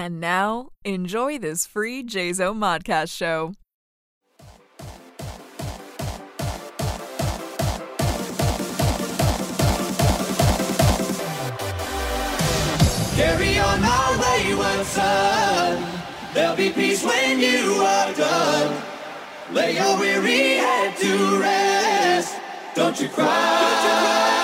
And now, enjoy this free JZO Modcast show. Carry on my wayward son. There'll be peace when you are done. Lay your weary head to rest. Don't you cry.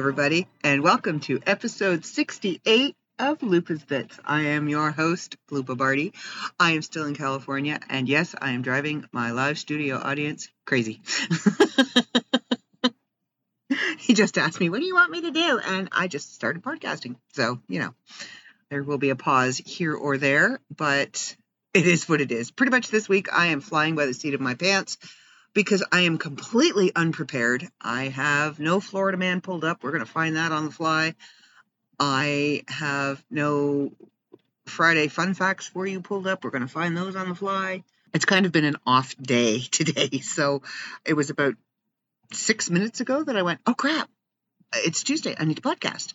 Everybody, and welcome to episode 68 of Lupa's Bits. I am your host, Lupa Barty. I am still in California, and yes, I am driving my live studio audience crazy. he just asked me, What do you want me to do? And I just started podcasting. So, you know, there will be a pause here or there, but it is what it is. Pretty much this week, I am flying by the seat of my pants because I am completely unprepared. I have no Florida man pulled up. We're going to find that on the fly. I have no Friday fun facts for you pulled up. We're going to find those on the fly. It's kind of been an off day today. So it was about six minutes ago that I went, oh crap, it's Tuesday. I need to podcast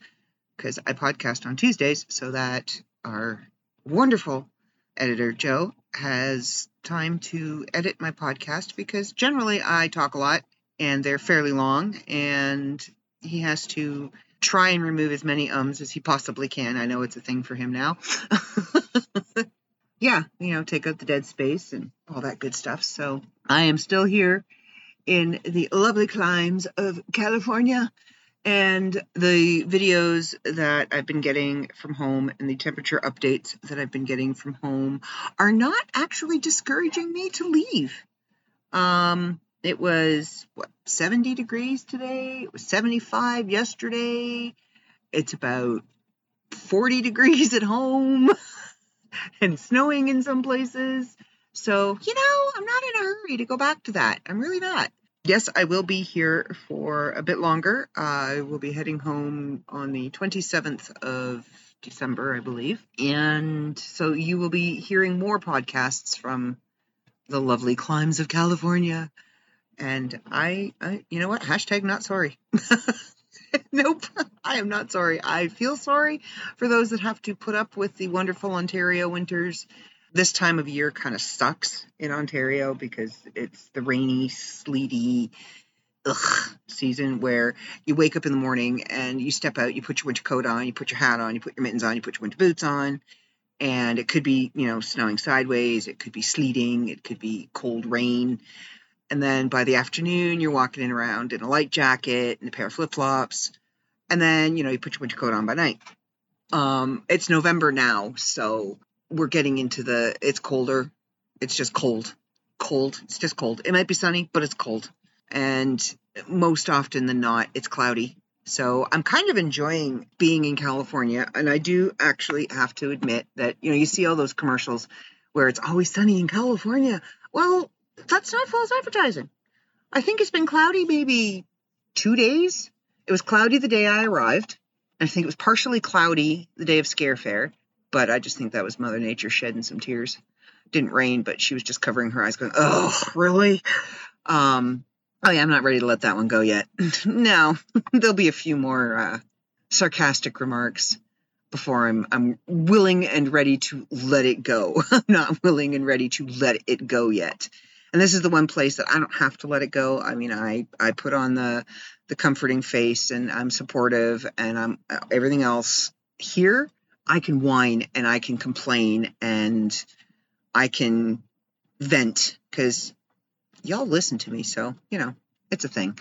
because I podcast on Tuesdays so that our wonderful editor, Joe, has time to edit my podcast because generally I talk a lot and they're fairly long and he has to try and remove as many ums as he possibly can. I know it's a thing for him now. yeah, you know, take out the dead space and all that good stuff. So I am still here in the lovely climes of California. And the videos that I've been getting from home and the temperature updates that I've been getting from home are not actually discouraging me to leave. Um, it was what 70 degrees today. It was 75 yesterday. It's about 40 degrees at home and snowing in some places. So, you know, I'm not in a hurry to go back to that. I'm really not. Yes, I will be here for a bit longer. I will be heading home on the 27th of December, I believe. And so you will be hearing more podcasts from the lovely climes of California. And I, I you know what? Hashtag not sorry. nope, I am not sorry. I feel sorry for those that have to put up with the wonderful Ontario winters. This time of year kind of sucks in Ontario because it's the rainy, sleety, ugh, season where you wake up in the morning and you step out, you put your winter coat on, you put your hat on, you put your mittens on, you put your winter boots on, and it could be, you know, snowing sideways, it could be sleeting, it could be cold rain. And then by the afternoon, you're walking in around in a light jacket and a pair of flip flops. And then, you know, you put your winter coat on by night. Um, it's November now, so we're getting into the, it's colder. It's just cold. Cold. It's just cold. It might be sunny, but it's cold. And most often than not, it's cloudy. So I'm kind of enjoying being in California. And I do actually have to admit that, you know, you see all those commercials where it's always sunny in California. Well, that's not false advertising. I think it's been cloudy maybe two days. It was cloudy the day I arrived. and I think it was partially cloudy the day of Scare Fair, but I just think that was Mother Nature shedding some tears. Didn't rain, but she was just covering her eyes, going, "Oh, really?" Um, oh yeah, I'm not ready to let that one go yet. no, there'll be a few more uh, sarcastic remarks before I'm I'm willing and ready to let it go. I'm not willing and ready to let it go yet and this is the one place that I don't have to let it go. I mean, I I put on the the comforting face and I'm supportive and I'm everything else here. I can whine and I can complain and I can vent because y'all listen to me. So you know, it's a thing.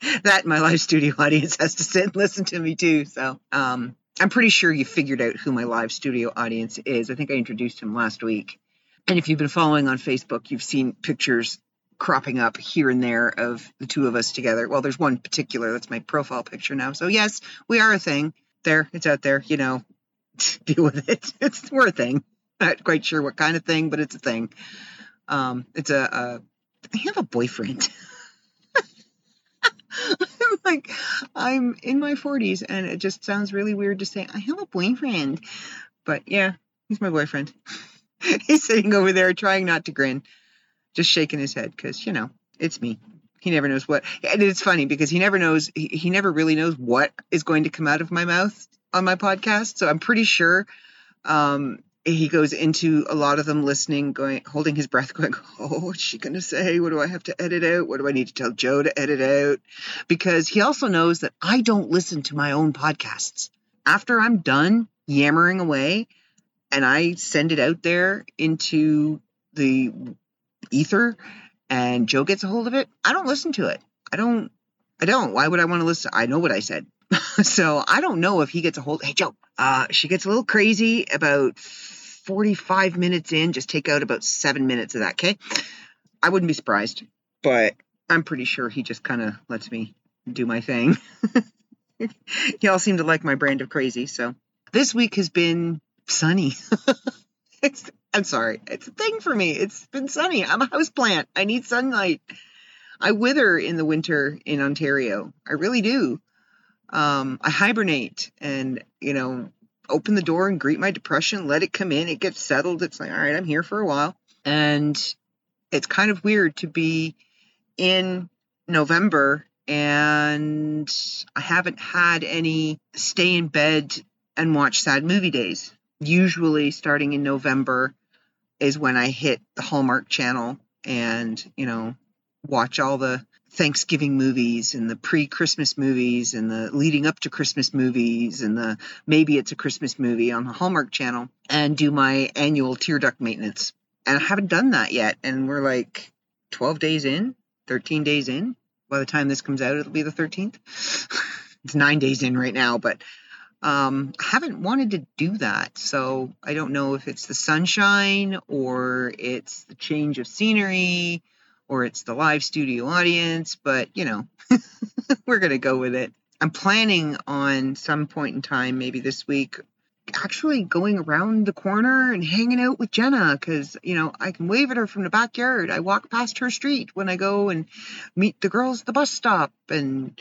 that my live studio audience has to sit and listen to me too. So um, I'm pretty sure you figured out who my live studio audience is. I think I introduced him last week. And if you've been following on Facebook, you've seen pictures cropping up here and there of the two of us together. Well, there's one particular that's my profile picture now. So yes, we are a thing. There, it's out there. You know, deal with it. It's we're a thing. Not quite sure what kind of thing, but it's a thing. Um, it's a, a I have a boyfriend. I'm like, I'm in my 40s, and it just sounds really weird to say I have a boyfriend. But yeah, he's my boyfriend. He's sitting over there trying not to grin, just shaking his head because, you know, it's me. He never knows what. And it's funny because he never knows, he, he never really knows what is going to come out of my mouth on my podcast. So I'm pretty sure um, he goes into a lot of them listening, going, holding his breath, going, Oh, what's she going to say? What do I have to edit out? What do I need to tell Joe to edit out? Because he also knows that I don't listen to my own podcasts. After I'm done yammering away and I send it out there into the ether and Joe gets a hold of it, I don't listen to it. I don't, I don't. Why would I want to listen? I know what I said. so I don't know if he gets a hold. Hey, Joe, uh, she gets a little crazy about 45 minutes in. Just take out about seven minutes of that, okay? I wouldn't be surprised, but I'm pretty sure he just kind of lets me do my thing. Y'all seem to like my brand of crazy, so this week has been sunny. it's, I'm sorry, it's a thing for me. It's been sunny. I'm a house plant. I need sunlight. I wither in the winter in Ontario. I really do. Um, I hibernate and, you know, open the door and greet my depression, let it come in. It gets settled. It's like, all right, I'm here for a while. And it's kind of weird to be in November and I haven't had any stay in bed and watch sad movie days. Usually, starting in November is when I hit the Hallmark channel and, you know, watch all the Thanksgiving movies and the pre-Christmas movies and the leading up to Christmas movies and the maybe it's a Christmas movie on the Hallmark channel and do my annual tear duct maintenance. And I haven't done that yet and we're like 12 days in, 13 days in. By the time this comes out it'll be the 13th. it's 9 days in right now, but um, I haven't wanted to do that. So I don't know if it's the sunshine or it's the change of scenery or it's the live studio audience, but you know, we're going to go with it. I'm planning on some point in time, maybe this week, actually going around the corner and hanging out with Jenna because, you know, I can wave at her from the backyard. I walk past her street when I go and meet the girls at the bus stop, and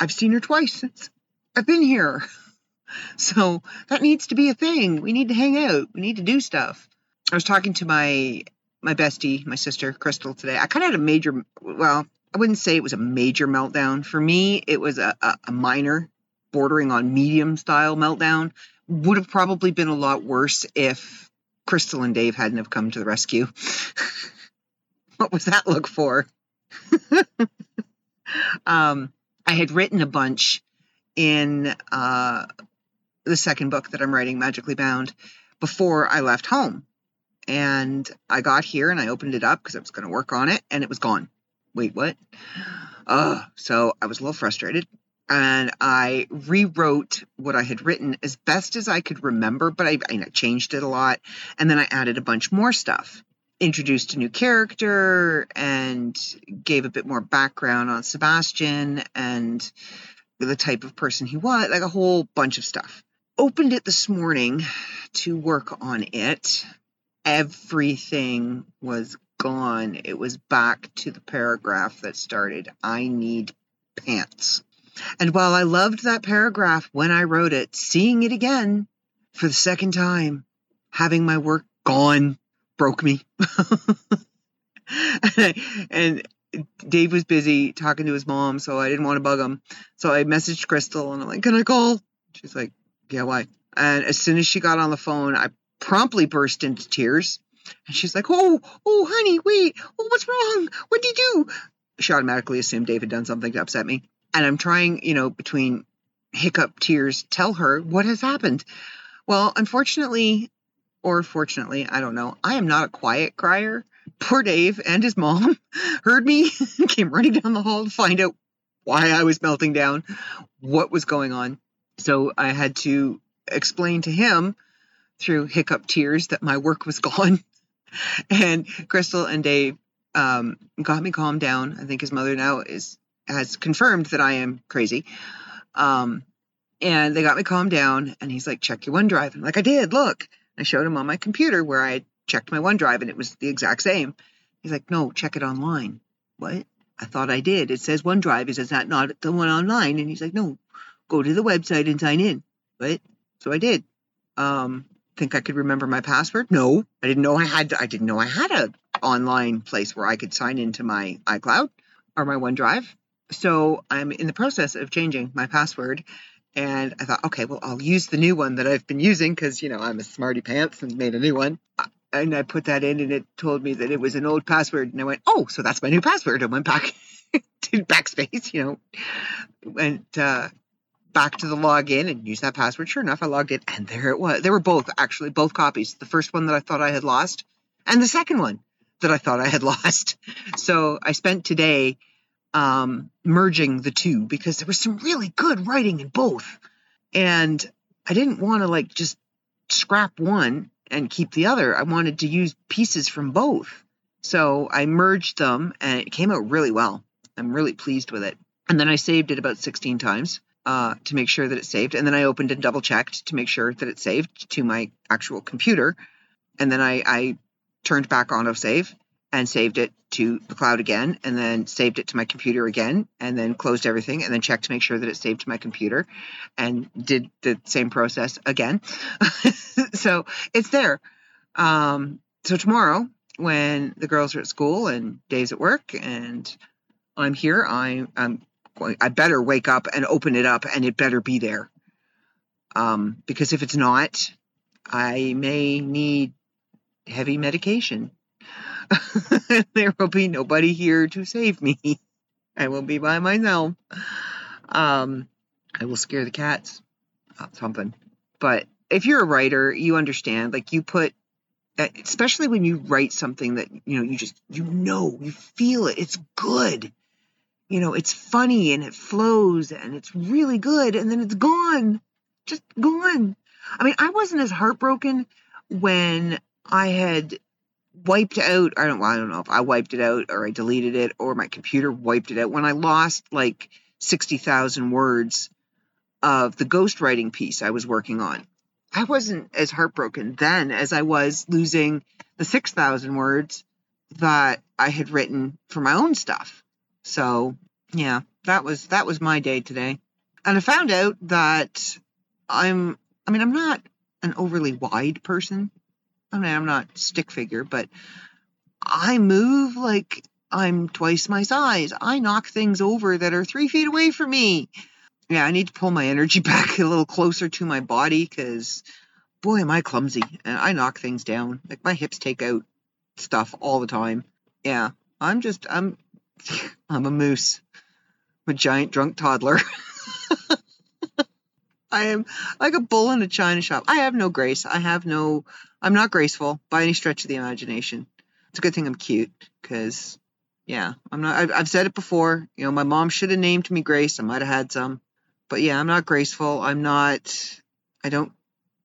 I've seen her twice since I've been here. So that needs to be a thing. We need to hang out, we need to do stuff. I was talking to my my bestie, my sister, Crystal, today. I kind of had a major, well, I wouldn't say it was a major meltdown. For me, it was a, a, a minor, bordering on medium style meltdown. Would have probably been a lot worse if Crystal and Dave hadn't have come to the rescue. what was that look for? um, I had written a bunch in uh, the second book that I'm writing, Magically Bound, before I left home. And I got here and I opened it up because I was going to work on it and it was gone. Wait, what? Uh, so I was a little frustrated and I rewrote what I had written as best as I could remember, but I, I changed it a lot. And then I added a bunch more stuff, introduced a new character, and gave a bit more background on Sebastian and the type of person he was, like a whole bunch of stuff. Opened it this morning to work on it everything was gone. It was back to the paragraph that started, I need pants. And while I loved that paragraph when I wrote it, seeing it again for the second time, having my work gone broke me. and, Dave was busy talking to his mom, so I didn't want to bug him. So I messaged Crystal and I'm like, Can I call? She's like, Yeah, why? And as soon as she got on the phone, I promptly burst into tears. And she's like, Oh, oh, honey, wait. Oh, what's wrong? What did you do? She automatically assumed Dave had done something to upset me. And I'm trying, you know, between hiccup tears, tell her what has happened. Well, unfortunately, or fortunately, I don't know, I am not a quiet crier. Poor Dave and his mom heard me, came running down the hall to find out why I was melting down, what was going on. So I had to explain to him through hiccup tears that my work was gone. and Crystal and Dave um, got me calmed down. I think his mother now is has confirmed that I am crazy. Um, and they got me calmed down. And he's like, "Check your OneDrive." I'm like, "I did. Look." I showed him on my computer where I checked my OneDrive, and it was the exact same. He's like, "No, check it online." What? I thought I did. It says OneDrive. Says that not the one online. And he's like, "No, go to the website and sign in." right? So I did. Um, think I could remember my password? No, I didn't know I had. I didn't know I had a online place where I could sign into my iCloud or my OneDrive. So I'm in the process of changing my password. And I thought, okay, well, I'll use the new one that I've been using because, you know, I'm a smarty pants and made a new one. And I put that in and it told me that it was an old password. And I went, oh, so that's my new password. I went back to backspace, you know, went uh, back to the login and use that password. Sure enough, I logged in and there it was. They were both actually both copies. The first one that I thought I had lost and the second one that I thought I had lost. So I spent today um, merging the two because there was some really good writing in both. And I didn't want to like just scrap one and keep the other. I wanted to use pieces from both. So I merged them and it came out really well. I'm really pleased with it. And then I saved it about 16 times uh, to make sure that it saved. And then I opened and double checked to make sure that it saved to my actual computer. And then I, I turned back autosave and saved it to the cloud again and then saved it to my computer again and then closed everything and then checked to make sure that it saved to my computer and did the same process again. so it's there. Um, so tomorrow, when the girls are at school and Dave's at work and I'm here, I, I'm I better wake up and open it up and it better be there. Um, because if it's not, I may need heavy medication there will be nobody here to save me. I will be by myself. Um, I will scare the cats. something. But if you're a writer, you understand. Like you put, especially when you write something that you know you just you know you feel it. It's good. You know, it's funny and it flows and it's really good, and then it's gone, just gone. I mean, I wasn't as heartbroken when I had wiped out I don't I don't know if I wiped it out or I deleted it or my computer wiped it out when I lost like 60,000 words of the ghostwriting piece I was working on. I wasn't as heartbroken then as I was losing the 6,000 words that I had written for my own stuff. So, yeah, that was that was my day today. And I found out that I'm I mean, I'm not an overly wide person. I mean, I'm not stick figure, but I move like I'm twice my size. I knock things over that are three feet away from me. Yeah, I need to pull my energy back a little closer to my body because, boy, am I clumsy. And I knock things down. Like my hips take out stuff all the time. Yeah, I'm just, I'm, I'm a moose. I'm a giant drunk toddler. I am like a bull in a china shop. I have no grace. I have no, I'm not graceful by any stretch of the imagination. It's a good thing I'm cute because, yeah, I'm not, I've, I've said it before. You know, my mom should have named me Grace. I might have had some. But yeah, I'm not graceful. I'm not, I don't,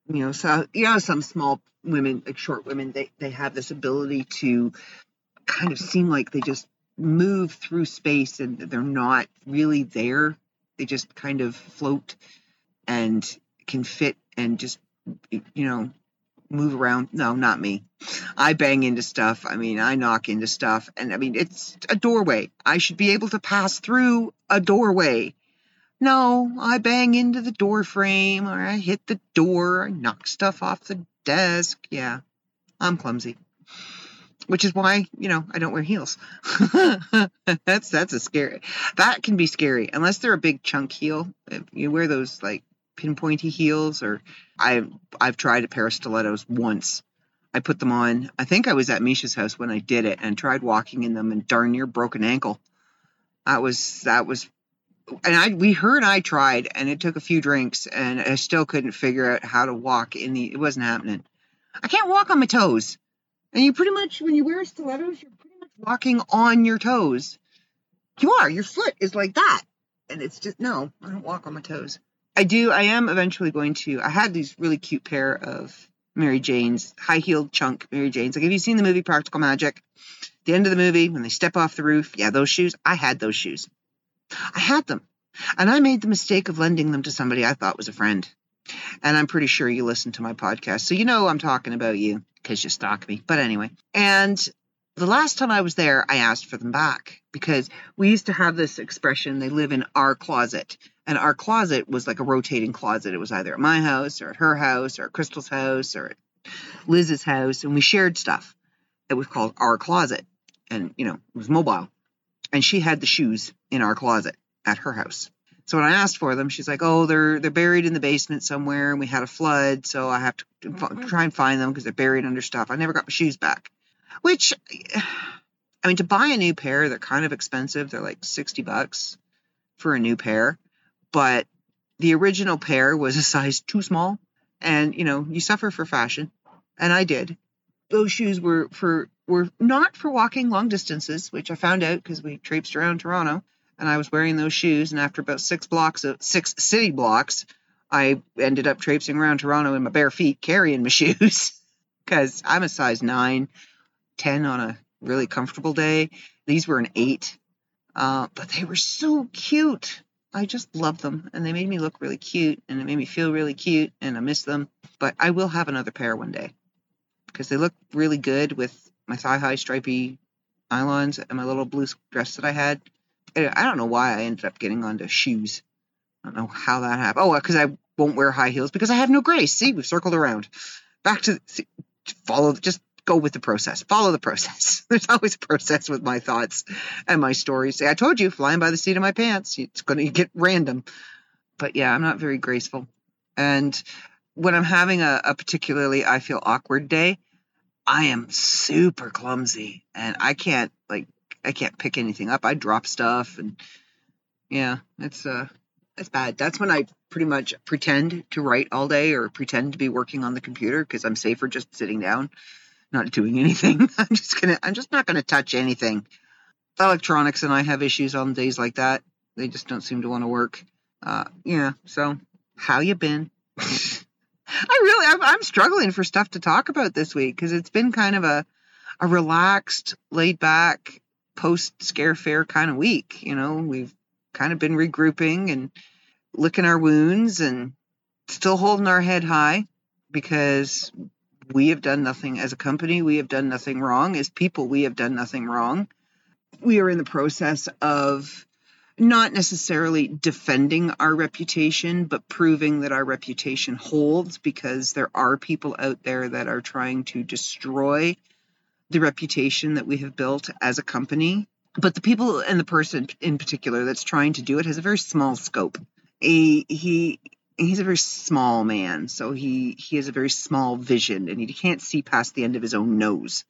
you know, so, you know, some small women, like short women, they, they have this ability to kind of seem like they just move through space and they're not really there. They just kind of float and can fit and just you know move around. No not me. I bang into stuff. I mean i knock into stuff. And i mean it's a doorway. I should be able to pass through a doorway. No i bang into the door frame or i hit the door. I knock stuff off the desk. Yeah i'm clumsy which is why you know i don't wear heels that's that's a scary that can be scary unless they're a big chunk heel if you wear those like pinpointy heels or I I've tried a pair of stilettos once. I put them on. I think I was at Misha's house when I did it and tried walking in them and darn near broke an ankle. That was that was and I we heard I tried and it took a few drinks and I still couldn't figure out how to walk in the it wasn't happening. I can't walk on my toes. And you pretty much when you wear stilettos, you're pretty much walking on your toes. You are, your foot is like that. And it's just no, I don't walk on my toes. I do. I am eventually going to. I had these really cute pair of Mary Jane's, high heeled chunk Mary Jane's. Like, have you seen the movie Practical Magic? The end of the movie, when they step off the roof, yeah, those shoes. I had those shoes. I had them. And I made the mistake of lending them to somebody I thought was a friend. And I'm pretty sure you listen to my podcast. So you know I'm talking about you because you stalk me. But anyway. And the last time I was there, I asked for them back because we used to have this expression they live in our closet. And our closet was like a rotating closet. It was either at my house or at her house or at Crystal's house or at Liz's house and we shared stuff. It was called our closet. And, you know, it was mobile. And she had the shoes in our closet at her house. So when I asked for them, she's like, "Oh, they're they're buried in the basement somewhere, and we had a flood, so I have to f- mm-hmm. try and find them because they're buried under stuff." I never got my shoes back, which, I mean, to buy a new pair, they're kind of expensive. They're like sixty bucks for a new pair, but the original pair was a size too small, and you know, you suffer for fashion, and I did. Those shoes were for were not for walking long distances, which I found out because we traipsed around Toronto and I was wearing those shoes. And after about six blocks of six city blocks, I ended up traipsing around Toronto in my bare feet carrying my shoes because I'm a size nine, 10 on a really comfortable day. These were an eight, uh, but they were so cute. I just love them and they made me look really cute and it made me feel really cute and I miss them. But I will have another pair one day because they look really good with my thigh high stripy nylons and my little blue dress that I had. Uh, I don't know why I ended up getting onto shoes. I don't know how that happened. Oh, uh, because I won't wear high heels because I have no grace. See, we've circled around. Back to follow, just go with the process. Follow the process. There's always a process with my thoughts and my stories. See, I told you, flying by the seat of my pants. It's going to get random. But yeah, I'm not very graceful. And when I'm having a, a particularly I feel awkward day, I am super clumsy and I can't like I can't pick anything up. I drop stuff and yeah, it's uh it's bad. That's when I pretty much pretend to write all day or pretend to be working on the computer because I'm safer just sitting down, not doing anything. I'm just gonna I'm just not gonna touch anything. Electronics and I have issues on days like that. They just don't seem to want to work. Uh yeah, so how you been? I really I'm, I'm struggling for stuff to talk about this week because it's been kind of a a relaxed, laid back post scare fair kind of week. You know, we've kind of been regrouping and licking our wounds and still holding our head high because we have done nothing as a company. We have done nothing wrong. As people, we have done nothing wrong. We are in the process of not necessarily defending our reputation, but proving that our reputation holds because there are people out there that are trying to destroy the reputation that we have built as a company. But the people and the person in particular that's trying to do it has a very small scope. He he's a very small man, so he he has a very small vision and he can't see past the end of his own nose.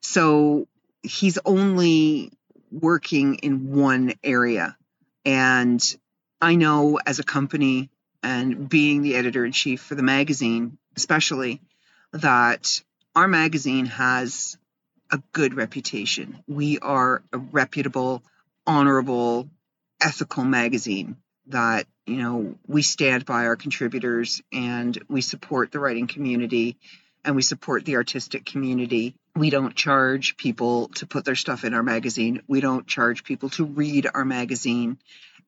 So he's only working in one area. And I know as a company and being the editor in chief for the magazine, especially, that our magazine has a good reputation. We are a reputable, honorable, ethical magazine that, you know, we stand by our contributors and we support the writing community and we support the artistic community. We don't charge people to put their stuff in our magazine. We don't charge people to read our magazine.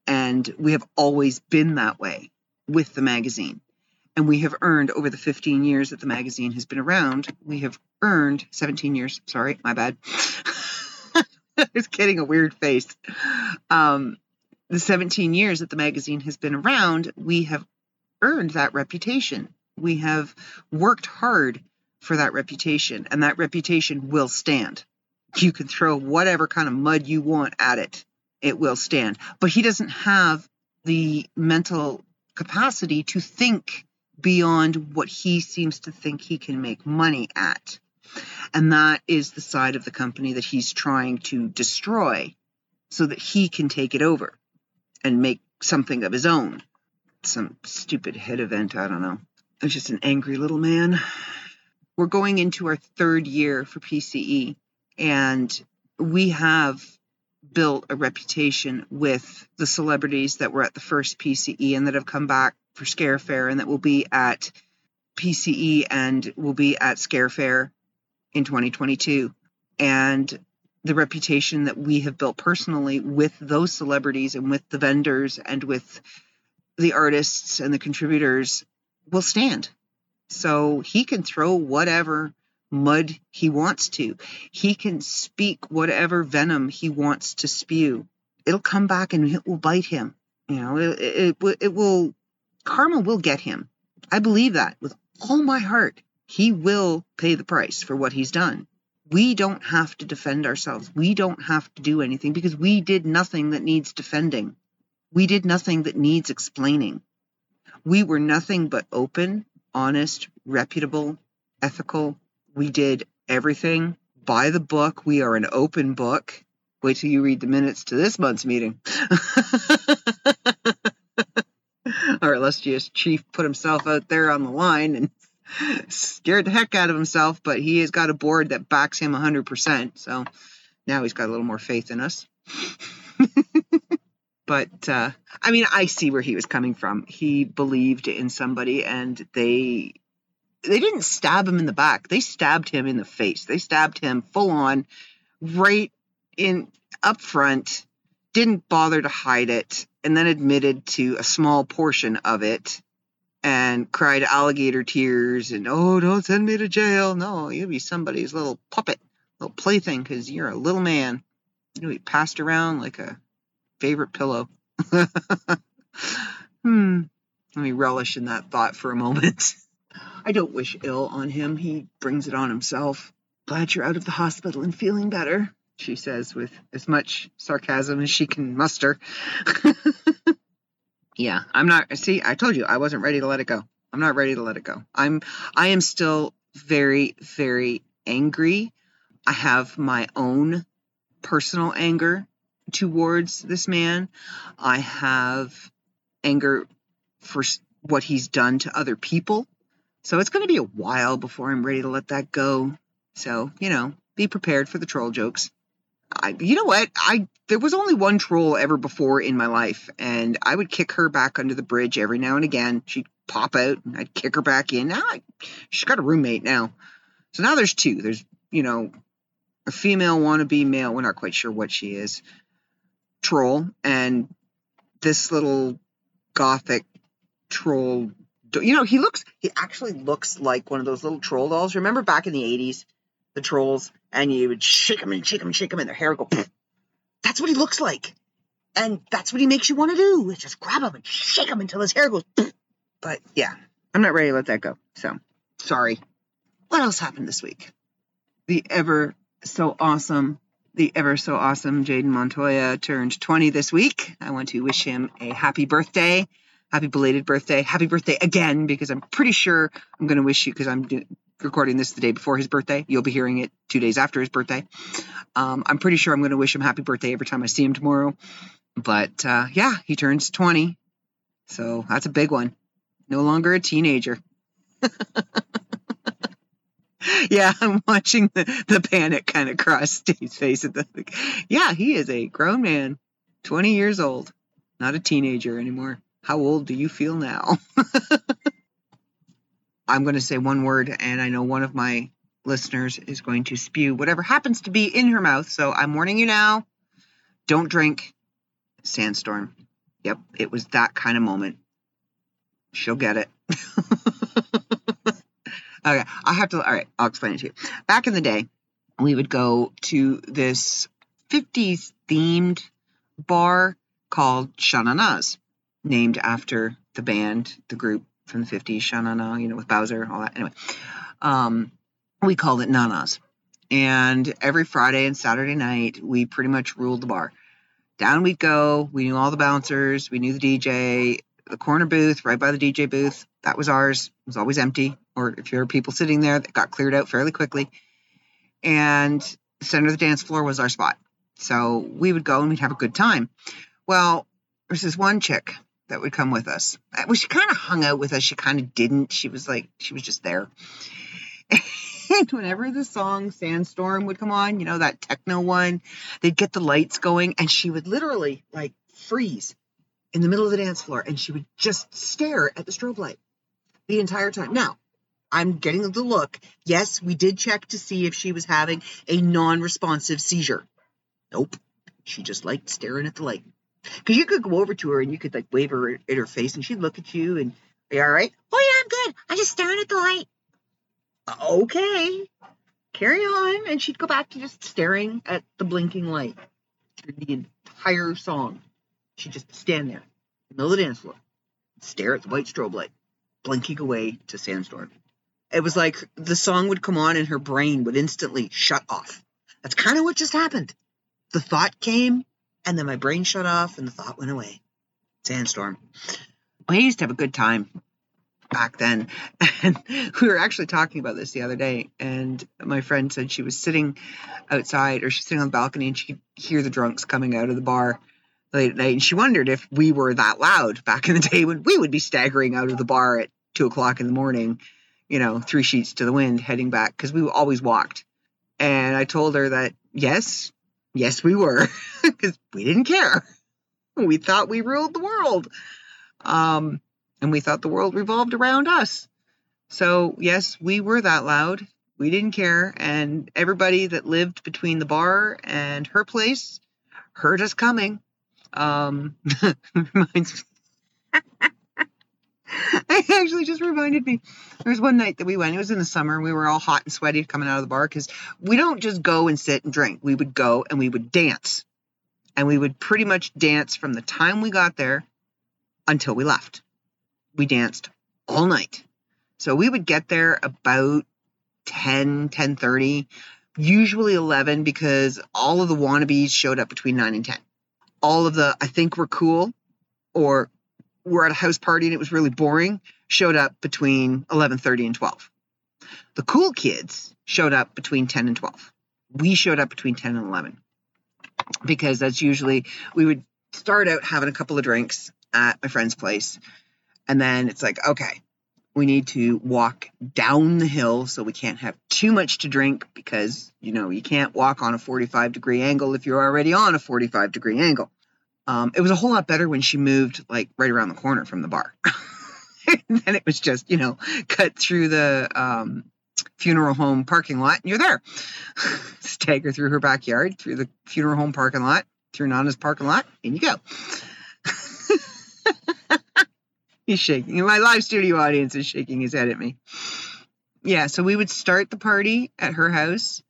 And we have always been that way with the magazine and we have earned over the 15 years that the magazine has been around, we have earned 17 years. Sorry, my bad. I was getting a weird face. Um, the 17 years that the magazine has been around, we have earned that reputation. We have worked hard for that reputation, and that reputation will stand. You can throw whatever kind of mud you want at it, it will stand. But he doesn't have the mental capacity to think beyond what he seems to think he can make money at. And that is the side of the company that he's trying to destroy so that he can take it over and make something of his own. Some stupid head event, I don't know. I'm just an angry little man. We're going into our third year for PCE, and we have built a reputation with the celebrities that were at the first PCE and that have come back for Scare Fair and that will be at PCE and will be at Scare Fair in 2022. And the reputation that we have built personally with those celebrities and with the vendors and with the artists and the contributors will stand. So he can throw whatever mud he wants to. He can speak whatever venom he wants to spew. It'll come back and it will bite him. You know, it, it, it will karma will get him. I believe that with all my heart. he will pay the price for what he's done. We don't have to defend ourselves. We don't have to do anything because we did nothing that needs defending. We did nothing that needs explaining. We were nothing but open, honest, reputable, ethical. We did everything by the book. We are an open book. Wait till you read the minutes to this month's meeting. Illustrious chief put himself out there on the line and scared the heck out of himself, but he has got a board that backs him 100%. So now he's got a little more faith in us. but uh, I mean, I see where he was coming from. He believed in somebody, and they they didn't stab him in the back. They stabbed him in the face. They stabbed him full on, right in up front. Didn't bother to hide it, and then admitted to a small portion of it and cried alligator tears and oh don't send me to jail. No you'll be somebody's little puppet little plaything because you're a little man. You'll be passed around like a favorite pillow. Hmm. Let me relish in that thought for a moment. I don't wish ill on him. He brings it on himself. Glad you're out of the hospital and feeling better she says with as much sarcasm as she can muster yeah, I'm not. See, I told you I wasn't ready to let it go. I'm not ready to let it go. I'm. I am still very, very angry. I have my own personal anger towards this man. I have anger for what he's done to other people. So it's going to be a while before I'm ready to let that go. So, you know, be prepared for the troll jokes. I, you know what? I there was only one troll ever before in my life, and I would kick her back under the bridge every now and again. She'd pop out, and I'd kick her back in. Now I, she's got a roommate now, so now there's two. There's you know a female wannabe male. We're not quite sure what she is. Troll and this little gothic troll. You know, he looks. He actually looks like one of those little troll dolls. Remember back in the '80s, the trolls and you would shake them and shake them and shake them, and their hair would go. Pfft. That's what he looks like, and that's what he makes you want to do. Is just grab him and shake him until his hair goes. Pfft. But yeah, I'm not ready to let that go. So sorry. What else happened this week? The ever so awesome, the ever so awesome Jaden Montoya turned 20 this week. I want to wish him a happy birthday. Happy belated birthday. Happy birthday again, because I'm pretty sure I'm going to wish you, because I'm do- recording this the day before his birthday. You'll be hearing it two days after his birthday. Um, I'm pretty sure I'm going to wish him happy birthday every time I see him tomorrow. But uh, yeah, he turns 20. So that's a big one. No longer a teenager. yeah, I'm watching the, the panic kind of cross Dave's face at the. Yeah, he is a grown man, 20 years old, not a teenager anymore. How old do you feel now? I'm going to say one word, and I know one of my listeners is going to spew whatever happens to be in her mouth. So I'm warning you now don't drink sandstorm. Yep, it was that kind of moment. She'll get it. okay, I have to. All right, I'll explain it to you. Back in the day, we would go to this 50s themed bar called Sha-Na-Na's, named after the band, the group from the 50s, Sha-Na-Na, you know, with Bowser, all that. Anyway, um, we called it Nana's. And every Friday and Saturday night, we pretty much ruled the bar. Down we'd go. We knew all the bouncers. We knew the DJ. The corner booth, right by the DJ booth, that was ours. It was always empty. Or if there were people sitting there, that got cleared out fairly quickly. And center of the dance floor was our spot. So we would go and we'd have a good time. Well, there's this one chick that would come with us. Uh, well, she kind of hung out with us. She kind of didn't. She was like, she was just there. And whenever the song Sandstorm would come on, you know, that techno one, they'd get the lights going and she would literally like freeze in the middle of the dance floor and she would just stare at the strobe light the entire time. Now, I'm getting the look. Yes, we did check to see if she was having a non responsive seizure. Nope. She just liked staring at the light. Because you could go over to her and you could like wave her in her face and she'd look at you and, you all right? Oh, yeah, I'm good. I'm just staring at the light. Uh, okay. Carry on. And she'd go back to just staring at the blinking light the entire song. She'd just stand there in the middle of the dance floor, stare at the white strobe light, blinking away to Sandstorm. It was like the song would come on and her brain would instantly shut off. That's kind of what just happened. The thought came and then my brain shut off and the thought went away. Sandstorm. I used to have a good time back then. And we were actually talking about this the other day. And my friend said she was sitting outside or she's sitting on the balcony and she could hear the drunks coming out of the bar late at night. And she wondered if we were that loud back in the day when we would be staggering out of the bar at two o'clock in the morning, you know, three sheets to the wind heading back because we always walked. And I told her that yes, yes, we were because we didn't care. We thought we ruled the world. Um, and we thought the world revolved around us. So, yes, we were that loud. We didn't care. And everybody that lived between the bar and her place heard us coming. Um, reminds it actually just reminded me. There was one night that we went. It was in the summer. And We were all hot and sweaty coming out of the bar because we don't just go and sit and drink. We would go and we would dance. And we would pretty much dance from the time we got there until we left. We danced all night. So we would get there about 10, 10:30, usually 11 because all of the wannabes showed up between 9 and 10. All of the I think we're cool or we're at a house party and it was really boring showed up between 11:30 and 12. The cool kids showed up between 10 and 12. We showed up between 10 and 11 because that's usually we would start out having a couple of drinks at my friend's place and then it's like okay we need to walk down the hill so we can't have too much to drink because you know you can't walk on a 45 degree angle if you're already on a 45 degree angle um, it was a whole lot better when she moved like right around the corner from the bar and then it was just you know cut through the um, funeral home parking lot and you're there stagger through her backyard through the funeral home parking lot through nana's parking lot and you go He's shaking. My live studio audience is shaking his head at me. Yeah, so we would start the party at her house,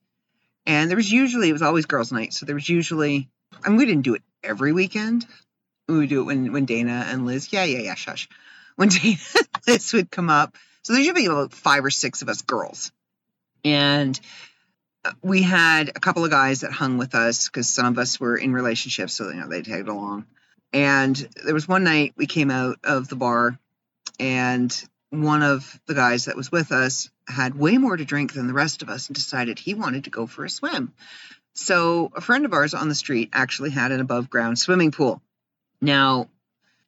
and there was usually it was always girls' night, so there was usually I mean we didn't do it every weekend. We would do it when when Dana and Liz, yeah, yeah, yeah, shush. When Dana and Liz would come up, so there should be about five or six of us girls, and uh, we had a couple of guys that hung with us because some of us were in relationships, so you know they tagged along. And there was one night we came out of the bar, and one of the guys that was with us had way more to drink than the rest of us and decided he wanted to go for a swim. So, a friend of ours on the street actually had an above ground swimming pool. Now,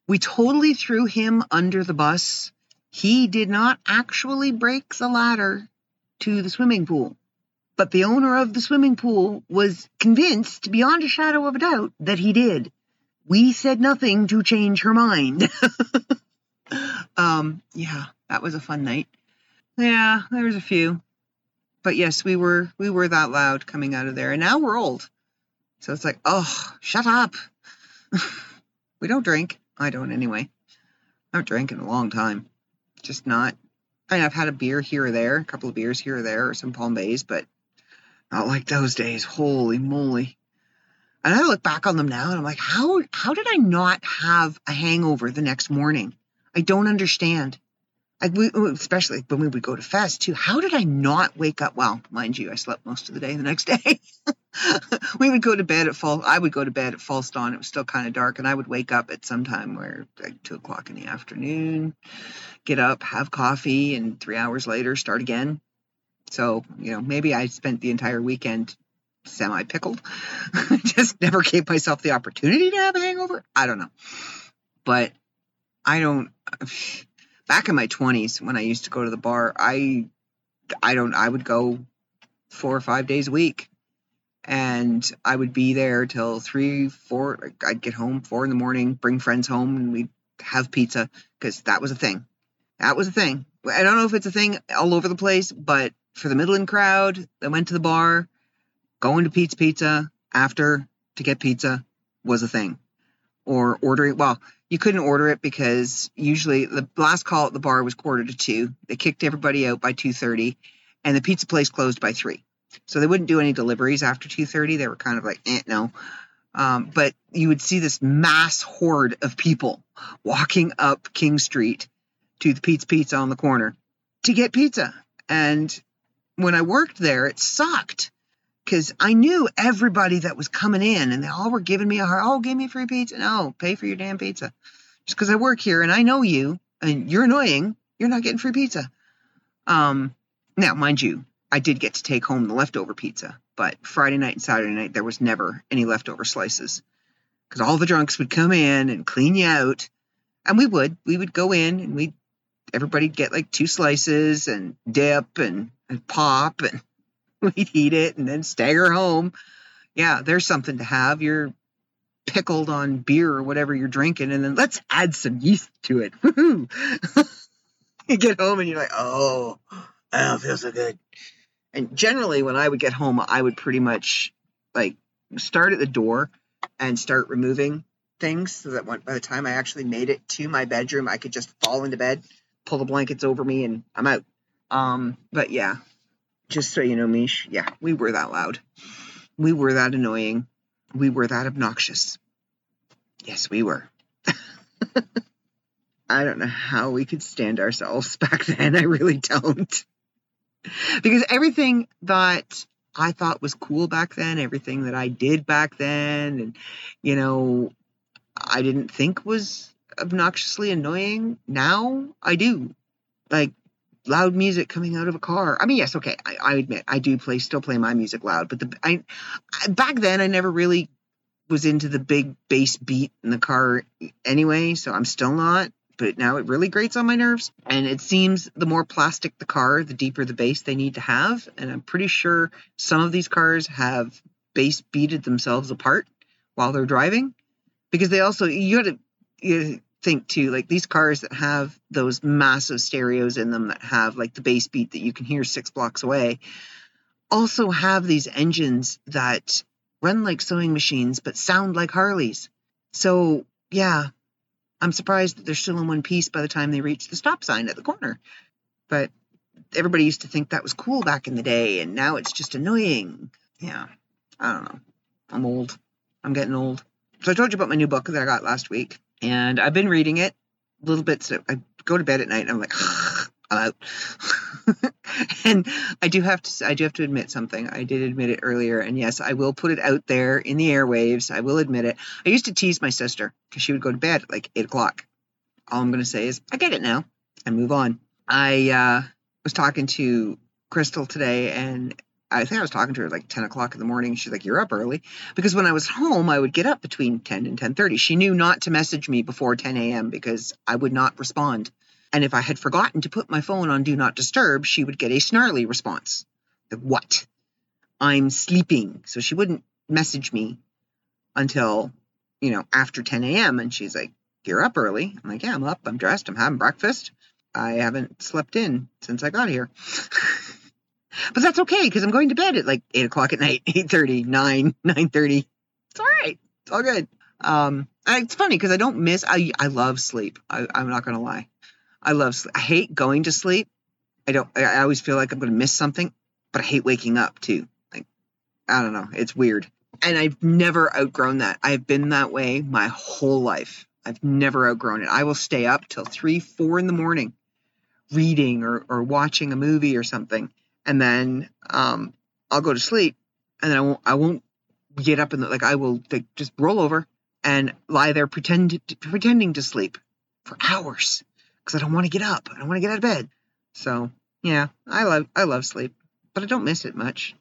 we totally threw him under the bus. He did not actually break the ladder to the swimming pool. But the owner of the swimming pool was convinced, beyond a shadow of a doubt, that he did we said nothing to change her mind. um, yeah, that was a fun night. Yeah, there was a few. But yes, we were we were that loud coming out of there. And now we're old. So it's like, oh, shut up. we don't drink. I don't anyway. I haven't drank in a long time. Just not. I mean, I've had a beer here or there, a couple of beers here or there, or some Palm Bays, but not like those days. Holy moly. And I look back on them now and I'm like, how how did I not have a hangover the next morning? I don't understand. Like we, oh, especially when we would go to fest too. How did I not wake up? Well, mind you, I slept most of the day the next day. we would go to bed at fall. I would go to bed at false dawn. It was still kind of dark, and I would wake up at some time where like two o'clock in the afternoon, get up, have coffee, and three hours later start again. So you know, maybe I spent the entire weekend semi pickled. just never gave myself the opportunity to have a hangover. I don't know. But I don't back in my 20s when I used to go to the bar, I I don't I would go 4 or 5 days a week. And I would be there till 3 4 I'd get home 4 in the morning, bring friends home and we'd have pizza cuz that was a thing. That was a thing. I don't know if it's a thing all over the place, but for the Midland crowd that went to the bar, going to Pete's Pizza after to get pizza was a thing. Or ordering, well, you couldn't order it because usually the last call at the bar was quarter to two. They kicked everybody out by 2.30 and the pizza place closed by three. So they wouldn't do any deliveries after 2.30. They were kind of like, eh, no. Um, but you would see this mass horde of people walking up King Street to the Pete's Pizza on the corner to get pizza And when I worked there, it sucked because I knew everybody that was coming in and they all were giving me a hard, oh, give me free pizza. No, pay for your damn pizza. Just because I work here and I know you and you're annoying, you're not getting free pizza. Um, now, mind you, I did get to take home the leftover pizza, but Friday night and Saturday night, there was never any leftover slices because all the drunks would come in and clean you out. And we would, we would go in and we'd, everybody'd get like two slices and dip and, and pop and we'd eat it and then stagger home. Yeah, there's something to have. You're pickled on beer or whatever you're drinking, and then let's add some yeast to it. Woohoo! you get home and you're like, oh, I don't feel so good. And generally, when I would get home, I would pretty much like start at the door and start removing things so that by the time I actually made it to my bedroom, I could just fall into bed, pull the blankets over me, and I'm out. Um, but yeah, just so you know, Mish, yeah, we were that loud. We were that annoying. We were that obnoxious. Yes, we were. I don't know how we could stand ourselves back then. I really don't. because everything that I thought was cool back then, everything that I did back then, and, you know, I didn't think was obnoxiously annoying. Now I do. Like, loud music coming out of a car. I mean, yes, okay, I, I admit I do play still play my music loud, but the I, I back then I never really was into the big bass beat in the car anyway, so I'm still not. But now it really grates on my nerves. And it seems the more plastic the car, the deeper the bass they need to have. And I'm pretty sure some of these cars have bass beated themselves apart while they're driving. Because they also, you got to you think too, like these cars that have those massive stereos in them that have like the bass beat that you can hear six blocks away also have these engines that run like sewing machines but sound like Harleys. So, yeah, I'm surprised that they're still in one piece by the time they reach the stop sign at the corner. But everybody used to think that was cool back in the day, and now it's just annoying. Yeah, I don't know. I'm old. I'm getting old. So I told you about my new book that I got last week, and I've been reading it a little bit. So I go to bed at night and I'm like, I'm out. and I do have to I do have to admit something. I did admit it earlier, and yes, I will put it out there in the airwaves. I will admit it. I used to tease my sister because she would go to bed at like eight o'clock. All I'm going to say is I get it now and move on. I uh, was talking to Crystal today, and I think I was talking to her like 10 o'clock in the morning. She's like, "You're up early," because when I was home, I would get up between 10 and 10:30. She knew not to message me before 10 a.m. because I would not respond. And if I had forgotten to put my phone on do not disturb, she would get a snarly response. Like, what? I'm sleeping. So she wouldn't message me until, you know, after 10 a.m. And she's like, You're up early. I'm like, Yeah, I'm up. I'm dressed. I'm having breakfast. I haven't slept in since I got here. but that's okay because I'm going to bed at like 8 o'clock at night, 8.30, 9, 9.30. It's all right. It's all good. Um, it's funny because I don't miss, I, I love sleep. I, I'm not going to lie. I love. I hate going to sleep. I don't. I always feel like I'm going to miss something, but I hate waking up too. Like I don't know. It's weird. And I've never outgrown that. I've been that way my whole life. I've never outgrown it. I will stay up till three, four in the morning, reading or or watching a movie or something, and then um, I'll go to sleep, and then I won't. I won't get up and like I will like, just roll over and lie there pretend pretending to sleep for hours because I don't want to get up. I don't want to get out of bed. So yeah, I love I love sleep, but I don't miss it much.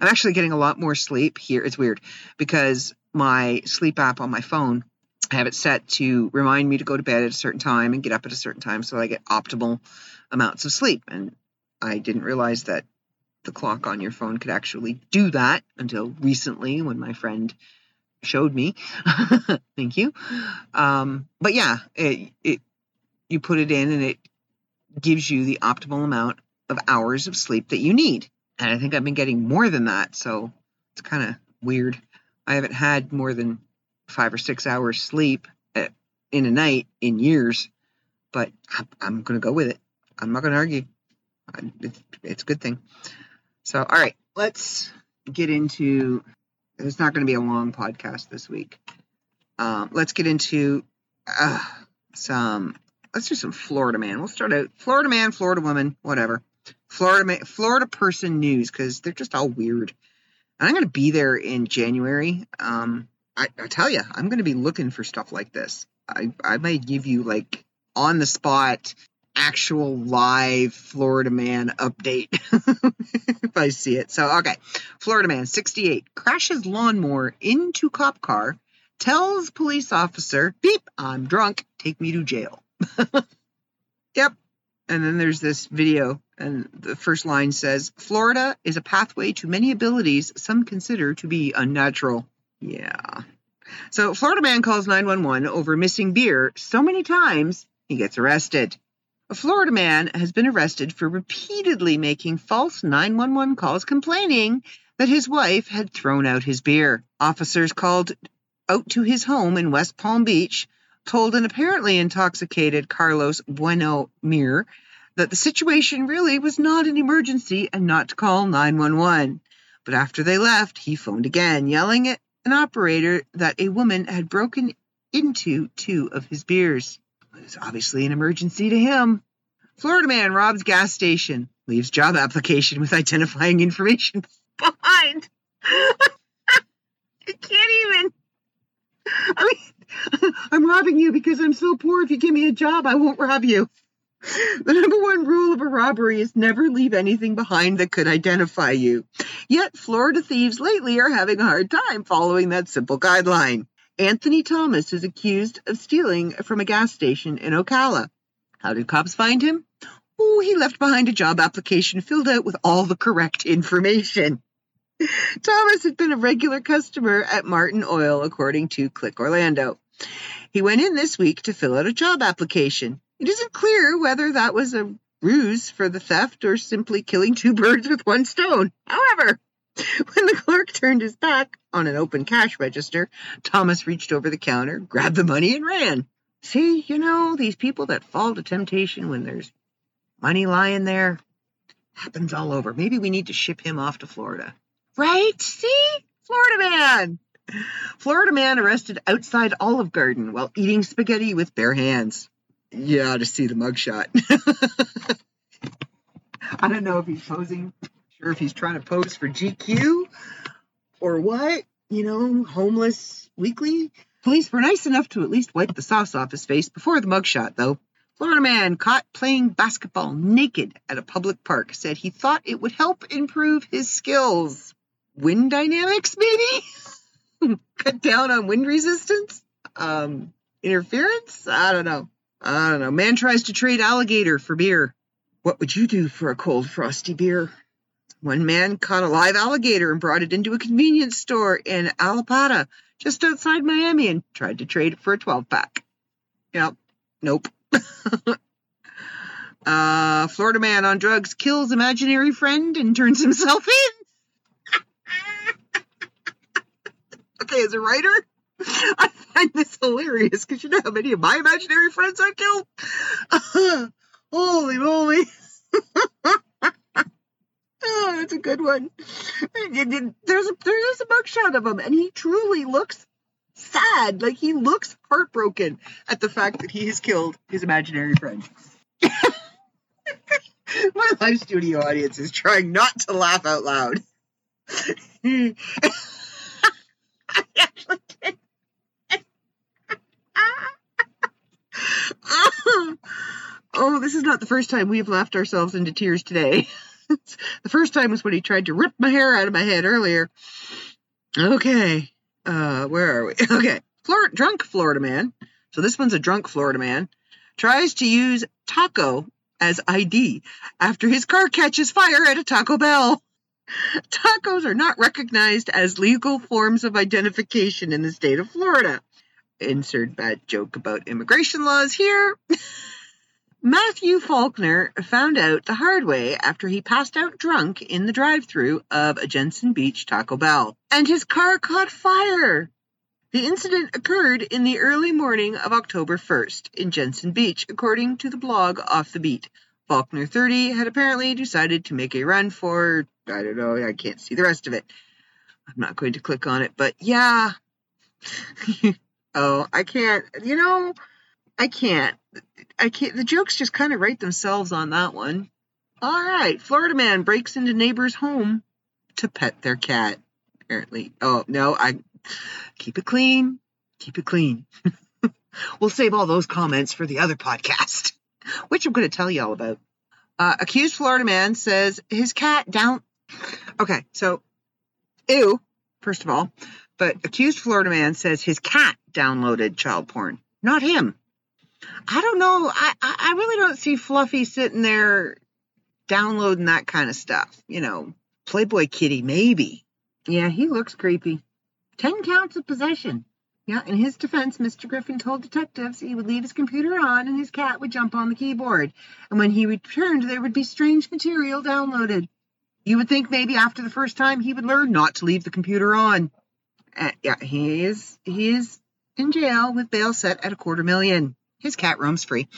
I'm actually getting a lot more sleep here. It's weird because my sleep app on my phone, I have it set to remind me to go to bed at a certain time and get up at a certain time so I get optimal amounts of sleep. And I didn't realize that the clock on your phone could actually do that until recently when my friend showed me. Thank you. Um, but yeah, it, it you put it in and it gives you the optimal amount of hours of sleep that you need. And I think I've been getting more than that. So it's kind of weird. I haven't had more than five or six hours sleep uh, in a night in years, but I'm going to go with it. I'm not going to argue. It's, it's a good thing. So, all right, let's get into. It's not going to be a long podcast this week. Um, let's get into uh, some let's do some Florida man. We'll start out Florida man, Florida woman, whatever. Florida man, Florida person news because they're just all weird. And I'm going to be there in January. Um, I, I tell you, I'm going to be looking for stuff like this. I I might give you like on the spot actual live Florida man update if I see it. So, okay. Florida man, 68, crashes lawnmower into cop car, tells police officer, beep, I'm drunk, take me to jail. yep. And then there's this video, and the first line says, Florida is a pathway to many abilities some consider to be unnatural. Yeah. So, Florida man calls 911 over missing beer so many times he gets arrested. A Florida man has been arrested for repeatedly making false 911 calls complaining that his wife had thrown out his beer. Officers called out to his home in West Palm Beach told an apparently intoxicated Carlos Bueno Mir that the situation really was not an emergency and not to call 911. But after they left, he phoned again, yelling at an operator that a woman had broken into two of his beers. It was obviously an emergency to him. Florida man robs gas station, leaves job application with identifying information behind. I can't even. I mean, I'm robbing you because I'm so poor. If you give me a job, I won't rob you. The number one rule of a robbery is never leave anything behind that could identify you. Yet, Florida thieves lately are having a hard time following that simple guideline. Anthony Thomas is accused of stealing from a gas station in Ocala. How did cops find him? Oh, he left behind a job application filled out with all the correct information. Thomas had been a regular customer at Martin Oil, according to Click Orlando. He went in this week to fill out a job application. It isn't clear whether that was a ruse for the theft or simply killing two birds with one stone. However, when the clerk turned his back on an open cash register, Thomas reached over the counter, grabbed the money, and ran. See, you know, these people that fall to temptation when there's money lying there happens all over. Maybe we need to ship him off to Florida. Right? See? Florida man. Florida man arrested outside Olive Garden while eating spaghetti with bare hands. Yeah, to see the mugshot. I don't know if he's posing, sure if he's trying to pose for GQ or what. You know, homeless weekly. Police were nice enough to at least wipe the sauce off his face before the mugshot, though. Florida man caught playing basketball naked at a public park said he thought it would help improve his skills. Wind dynamics, maybe? Cut down on wind resistance? Um, interference? I don't know. I don't know. Man tries to trade alligator for beer. What would you do for a cold, frosty beer? One man caught a live alligator and brought it into a convenience store in Allapattah, just outside Miami, and tried to trade it for a 12 pack. Yep. Nope. uh, Florida man on drugs kills imaginary friend and turns himself in. okay, as a writer, I find this hilarious because you know how many of my imaginary friends I killed? holy moly. oh, that's a good one. There's a there's a mugshot of him, and he truly looks sad. Like he looks heartbroken at the fact that he has killed his imaginary friend. My live studio audience is trying not to laugh out loud. I actually did. oh, this is not the first time we have laughed ourselves into tears today. the first time was when he tried to rip my hair out of my head earlier. Okay. Uh, where are we? Okay. Florida, drunk Florida man. So this one's a drunk Florida man. Tries to use taco as ID after his car catches fire at a Taco Bell. Tacos are not recognized as legal forms of identification in the state of Florida. Insert bad joke about immigration laws here. Matthew Faulkner found out the hard way after he passed out drunk in the drive through of a Jensen Beach Taco Bell, and his car caught fire. The incident occurred in the early morning of October 1st in Jensen Beach, according to the blog Off the Beat. Faulkner 30 had apparently decided to make a run for, I don't know, I can't see the rest of it. I'm not going to click on it, but yeah. oh, I can't, you know, I can't. I can't. The jokes just kind of write themselves on that one. All right. Florida man breaks into neighbor's home to pet their cat. Apparently. Oh, no. I keep it clean. Keep it clean. we'll save all those comments for the other podcast, which I'm going to tell you all about. Uh, accused Florida man says his cat down. Okay. So, ew, first of all. But accused Florida man says his cat downloaded child porn, not him. I don't know. I, I really don't see Fluffy sitting there downloading that kind of stuff. You know, Playboy Kitty, maybe. Yeah, he looks creepy. Ten counts of possession. Yeah, in his defense, Mr. Griffin told detectives he would leave his computer on and his cat would jump on the keyboard. And when he returned, there would be strange material downloaded. You would think maybe after the first time he would learn not to leave the computer on. Uh, yeah, he is he is in jail with bail set at a quarter million. His cat roams free.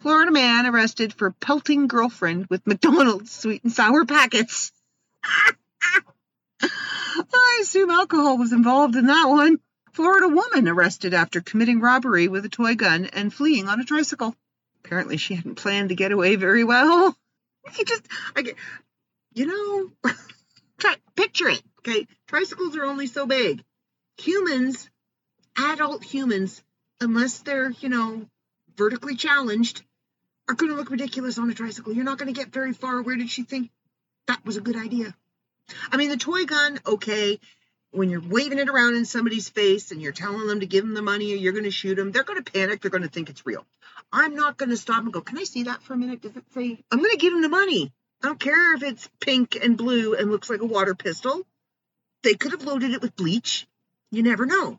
Florida man arrested for pelting girlfriend with McDonald's sweet and sour packets. I assume alcohol was involved in that one. Florida woman arrested after committing robbery with a toy gun and fleeing on a tricycle. Apparently, she hadn't planned to get away very well. He just, I get, you know, try picture it. Okay, tricycles are only so big. Humans, adult humans, unless they're, you know, vertically challenged, are going to look ridiculous on a tricycle. You're not going to get very far. Where did she think that was a good idea? I mean, the toy gun, okay, when you're waving it around in somebody's face and you're telling them to give them the money or you're going to shoot them, they're going to panic. They're going to think it's real. I'm not going to stop and go, can I see that for a minute? Does it say, I'm going to give them the money. I don't care if it's pink and blue and looks like a water pistol. They could have loaded it with bleach. You never know.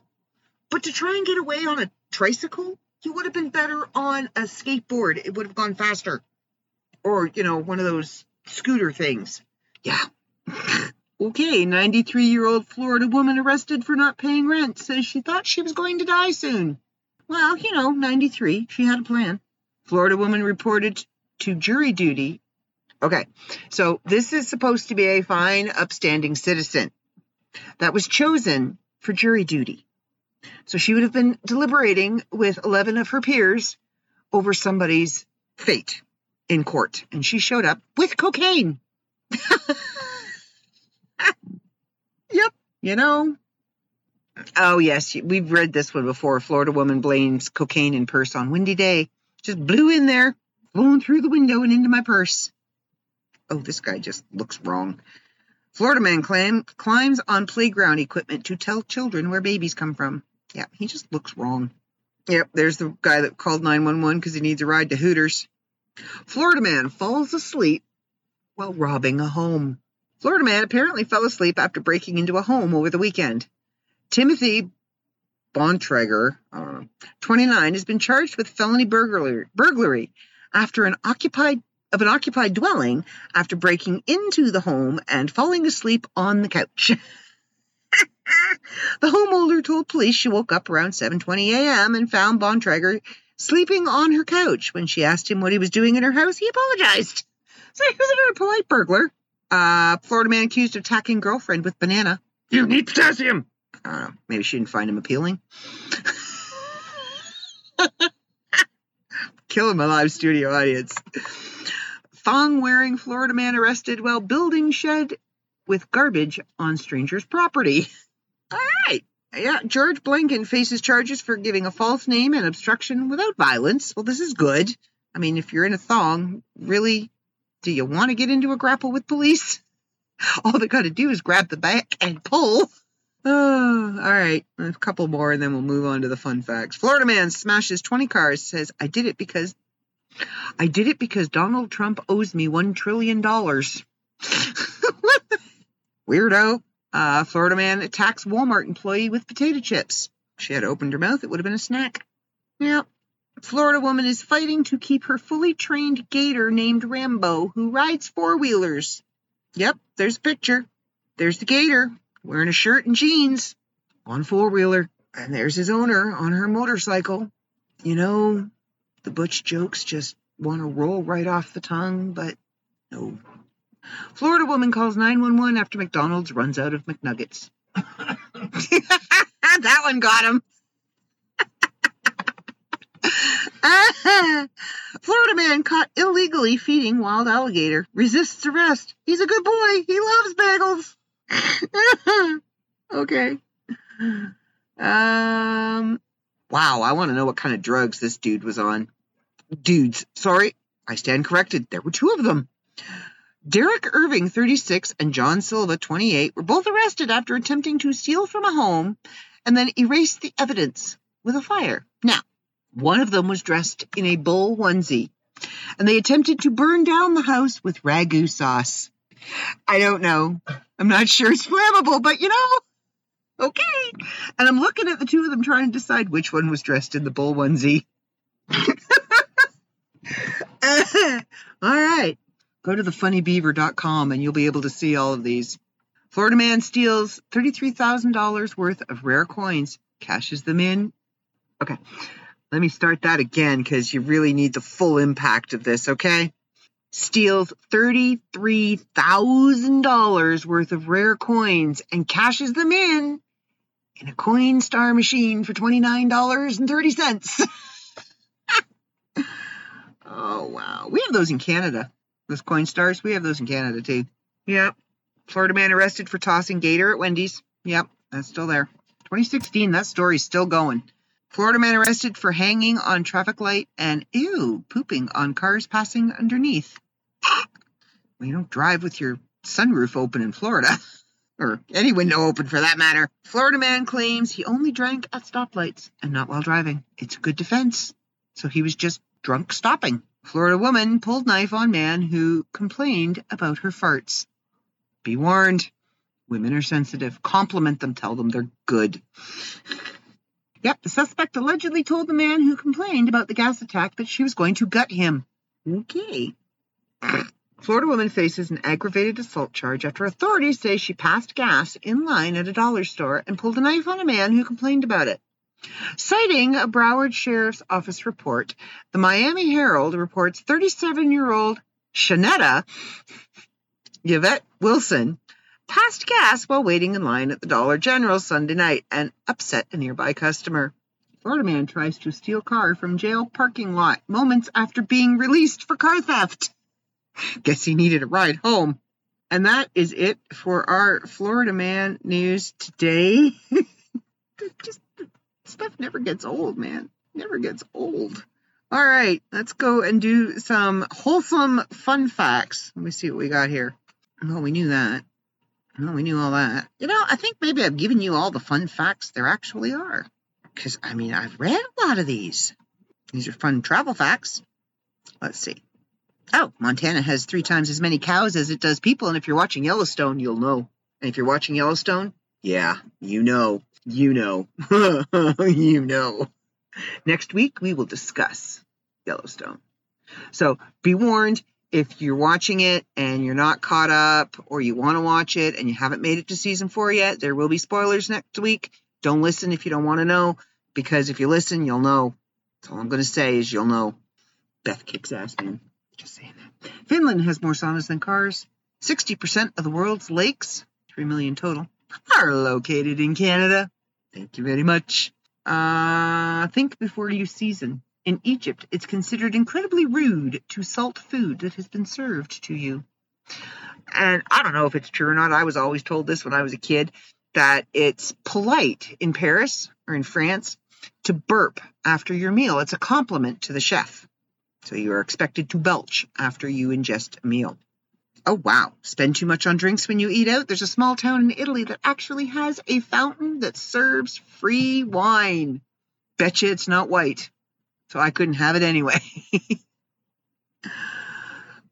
But to try and get away on a tricycle, you would have been better on a skateboard. It would have gone faster. Or, you know, one of those scooter things. Yeah. okay, 93 year old Florida woman arrested for not paying rent says she thought she was going to die soon. Well, you know, 93. She had a plan. Florida woman reported to jury duty. Okay, so this is supposed to be a fine, upstanding citizen that was chosen for jury duty. So she would have been deliberating with 11 of her peers over somebody's fate in court. And she showed up with cocaine. yep, you know. Oh, yes, we've read this one before. Florida woman blames cocaine in purse on windy day. Just blew in there, blown through the window and into my purse. Oh, this guy just looks wrong. Florida man claim, climbs on playground equipment to tell children where babies come from. Yeah, he just looks wrong. Yep, there's the guy that called 911 because he needs a ride to Hooters. Florida man falls asleep while robbing a home. Florida man apparently fell asleep after breaking into a home over the weekend. Timothy Bontrager, uh, 29, has been charged with felony burglary, burglary after an occupied of an occupied dwelling after breaking into the home and falling asleep on the couch. the homeowner told police she woke up around 7:20 a.m. and found Bontrager sleeping on her couch. When she asked him what he was doing in her house, he apologized. So he was a very polite burglar. Uh, Florida man accused of attacking girlfriend with banana. You need potassium. I don't know. Maybe she didn't find him appealing. Killing my live studio audience. Thong wearing Florida man arrested while building shed with garbage on stranger's property. All right. Yeah, George Blanken faces charges for giving a false name and obstruction without violence. Well, this is good. I mean, if you're in a thong, really, do you want to get into a grapple with police? All they got to do is grab the back and pull. Oh, all right. A couple more and then we'll move on to the fun facts. Florida man smashes 20 cars, says, I did it because I did it because Donald Trump owes me $1 trillion. Weirdo. Uh, Florida man attacks Walmart employee with potato chips. She had opened her mouth, it would have been a snack. Yep. Florida woman is fighting to keep her fully trained gator named Rambo, who rides four wheelers. Yep, there's a picture. There's the gator wearing a shirt and jeans on four wheeler. And there's his owner on her motorcycle. You know, the butch jokes just want to roll right off the tongue, but no. Florida woman calls 911 after McDonald's runs out of McNuggets. that one got him. Florida man caught illegally feeding wild alligator resists arrest. He's a good boy. He loves bagels. okay. Um. Wow, I want to know what kind of drugs this dude was on. Dudes, sorry, I stand corrected. There were two of them. Derek Irving, 36, and John Silva, 28, were both arrested after attempting to steal from a home and then erase the evidence with a fire. Now, one of them was dressed in a bull onesie, and they attempted to burn down the house with ragu sauce. I don't know. I'm not sure it's flammable, but you know, okay. And I'm looking at the two of them trying to decide which one was dressed in the bull onesie. all right. Go to thefunnybeaver.com and you'll be able to see all of these. Florida man steals $33,000 worth of rare coins, cashes them in. Okay, let me start that again because you really need the full impact of this, okay? Steals $33,000 worth of rare coins and cashes them in in a Coinstar machine for $29.30. oh, wow. We have those in Canada. Those Coinstars, we have those in Canada too. Yep. Florida man arrested for tossing gator at Wendy's. Yep, that's still there. 2016, that story's still going. Florida man arrested for hanging on traffic light and ew, pooping on cars passing underneath. well, you don't drive with your sunroof open in Florida. or any window open for that matter. Florida man claims he only drank at stoplights and not while driving. It's a good defense. So he was just drunk stopping. Florida woman pulled knife on man who complained about her farts. Be warned, women are sensitive. Compliment them, tell them they're good. Yep, the suspect allegedly told the man who complained about the gas attack that she was going to gut him. Okay. Florida woman faces an aggravated assault charge after authorities say she passed gas in line at a dollar store and pulled a knife on a man who complained about it. Citing a Broward Sheriff's Office report, the Miami Herald reports 37 year old Shanetta Yvette Wilson passed gas while waiting in line at the Dollar General Sunday night and upset a nearby customer. Florida man tries to steal car from jail parking lot moments after being released for car theft. Guess he needed a ride home. And that is it for our Florida man news today. Just stuff never gets old, man. Never gets old. All right, let's go and do some wholesome fun facts. Let me see what we got here. Well, we knew that. Well, we knew all that. You know, I think maybe I've given you all the fun facts there actually are. Because, I mean, I've read a lot of these. These are fun travel facts. Let's see. Oh, Montana has three times as many cows as it does people. And if you're watching Yellowstone, you'll know. And if you're watching Yellowstone, yeah, you know. You know. you know. Next week, we will discuss Yellowstone. So be warned if you're watching it and you're not caught up or you want to watch it and you haven't made it to season four yet, there will be spoilers next week. Don't listen if you don't want to know, because if you listen, you'll know. That's all I'm going to say is you'll know. Beth kicks ass, man. Just saying that. Finland has more saunas than cars. 60% of the world's lakes, 3 million total, are located in Canada. Thank you very much. Uh, think before you season. In Egypt, it's considered incredibly rude to salt food that has been served to you. And I don't know if it's true or not. I was always told this when I was a kid that it's polite in Paris or in France to burp after your meal. It's a compliment to the chef. So you are expected to belch after you ingest a meal. Oh, wow. Spend too much on drinks when you eat out? There's a small town in Italy that actually has a fountain that serves free wine. Betcha it's not white so I couldn't have it anyway.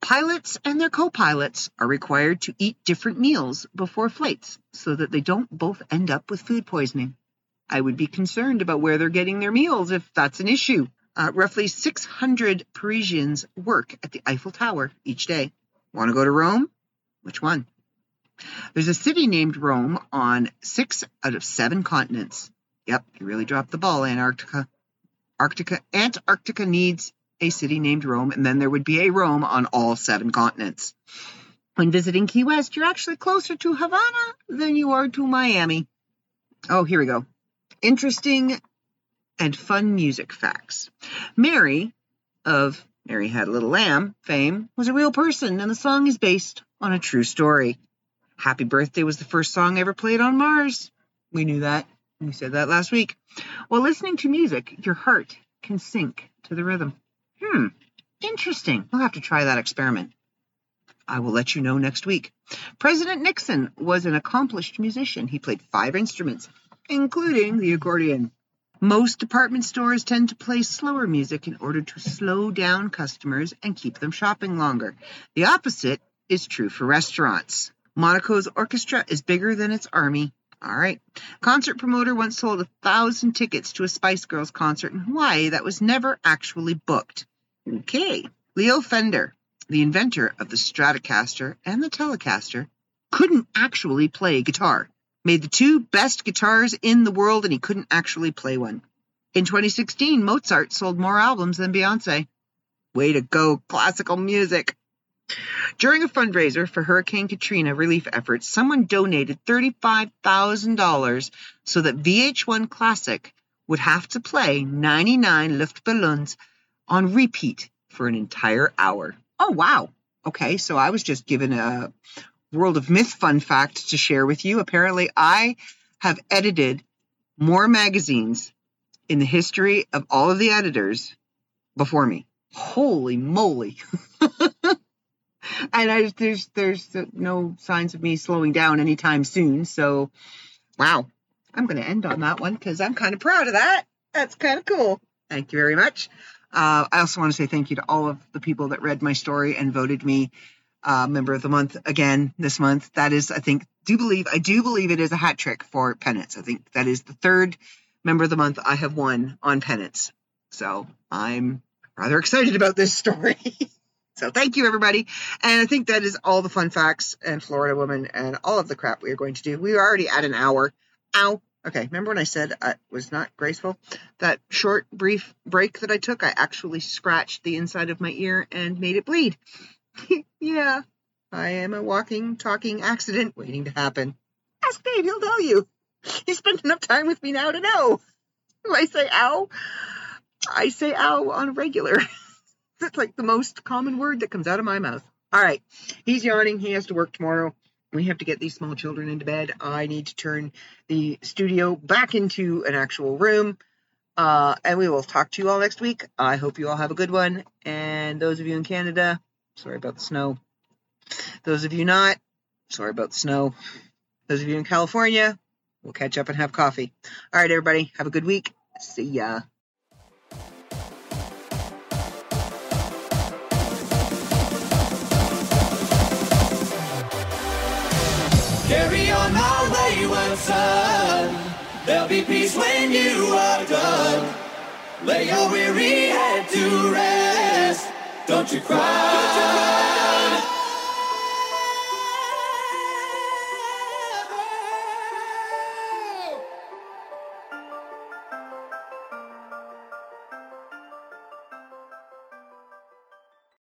Pilots and their co pilots are required to eat different meals before flights so that they don't both end up with food poisoning. I would be concerned about where they're getting their meals if that's an issue. Uh, roughly 600 Parisians work at the Eiffel Tower each day. Want to go to Rome? Which one? There's a city named Rome on six out of seven continents. Yep, you really dropped the ball, Antarctica. Arctica, Antarctica needs a city named Rome, and then there would be a Rome on all seven continents. When visiting Key West, you're actually closer to Havana than you are to Miami. Oh, here we go. Interesting and fun music facts. Mary of Mary Had a Little Lamb fame was a real person, and the song is based on a true story. Happy Birthday was the first song ever played on Mars. We knew that. We said that last week. While listening to music, your heart can sync to the rhythm. Hmm, interesting. We'll have to try that experiment. I will let you know next week. President Nixon was an accomplished musician. He played five instruments, including the accordion. Most department stores tend to play slower music in order to slow down customers and keep them shopping longer. The opposite is true for restaurants. Monaco's orchestra is bigger than its army. All right. Concert promoter once sold a thousand tickets to a Spice Girls concert in Hawaii that was never actually booked. Okay. Leo Fender, the inventor of the Stratocaster and the Telecaster, couldn't actually play guitar made the two best guitars in the world, and he couldn't actually play one. In 2016, Mozart sold more albums than Beyonce. Way to go, classical music. During a fundraiser for Hurricane Katrina relief efforts, someone donated $35,000 so that VH1 Classic would have to play 99 Luftballons on repeat for an entire hour. Oh, wow. Okay, so I was just given a World of Myth fun fact to share with you. Apparently, I have edited more magazines in the history of all of the editors before me. Holy moly. and I, there's there's no signs of me slowing down anytime soon. So, wow, I'm going to end on that one because I'm kind of proud of that. That's kind of cool. Thank you very much. Uh, I also want to say thank you to all of the people that read my story and voted me uh, member of the month again this month. That is, I think, do believe I do believe it is a hat trick for Penance. I think that is the third member of the month I have won on Penance. So I'm rather excited about this story. so thank you everybody, and I think that is all the fun facts and Florida woman and all of the crap we are going to do. We are already at an hour. Ow. Okay, remember when I said I was not graceful? That short, brief break that I took, I actually scratched the inside of my ear and made it bleed. yeah, I am a walking, talking accident waiting to happen. Ask Dave, he'll tell you. He spent enough time with me now to know. Do I say ow? I say ow on a regular. That's like the most common word that comes out of my mouth. All right, he's yawning. He has to work tomorrow. We have to get these small children into bed. I need to turn the studio back into an actual room. Uh, and we will talk to you all next week. I hope you all have a good one. And those of you in Canada, Sorry about the snow. Those of you not, sorry about the snow. Those of you in California, we'll catch up and have coffee. All right, everybody, have a good week. See ya. Carry on my wayward son. There'll be peace when you are done. Lay your weary head to rest. Don't you cry.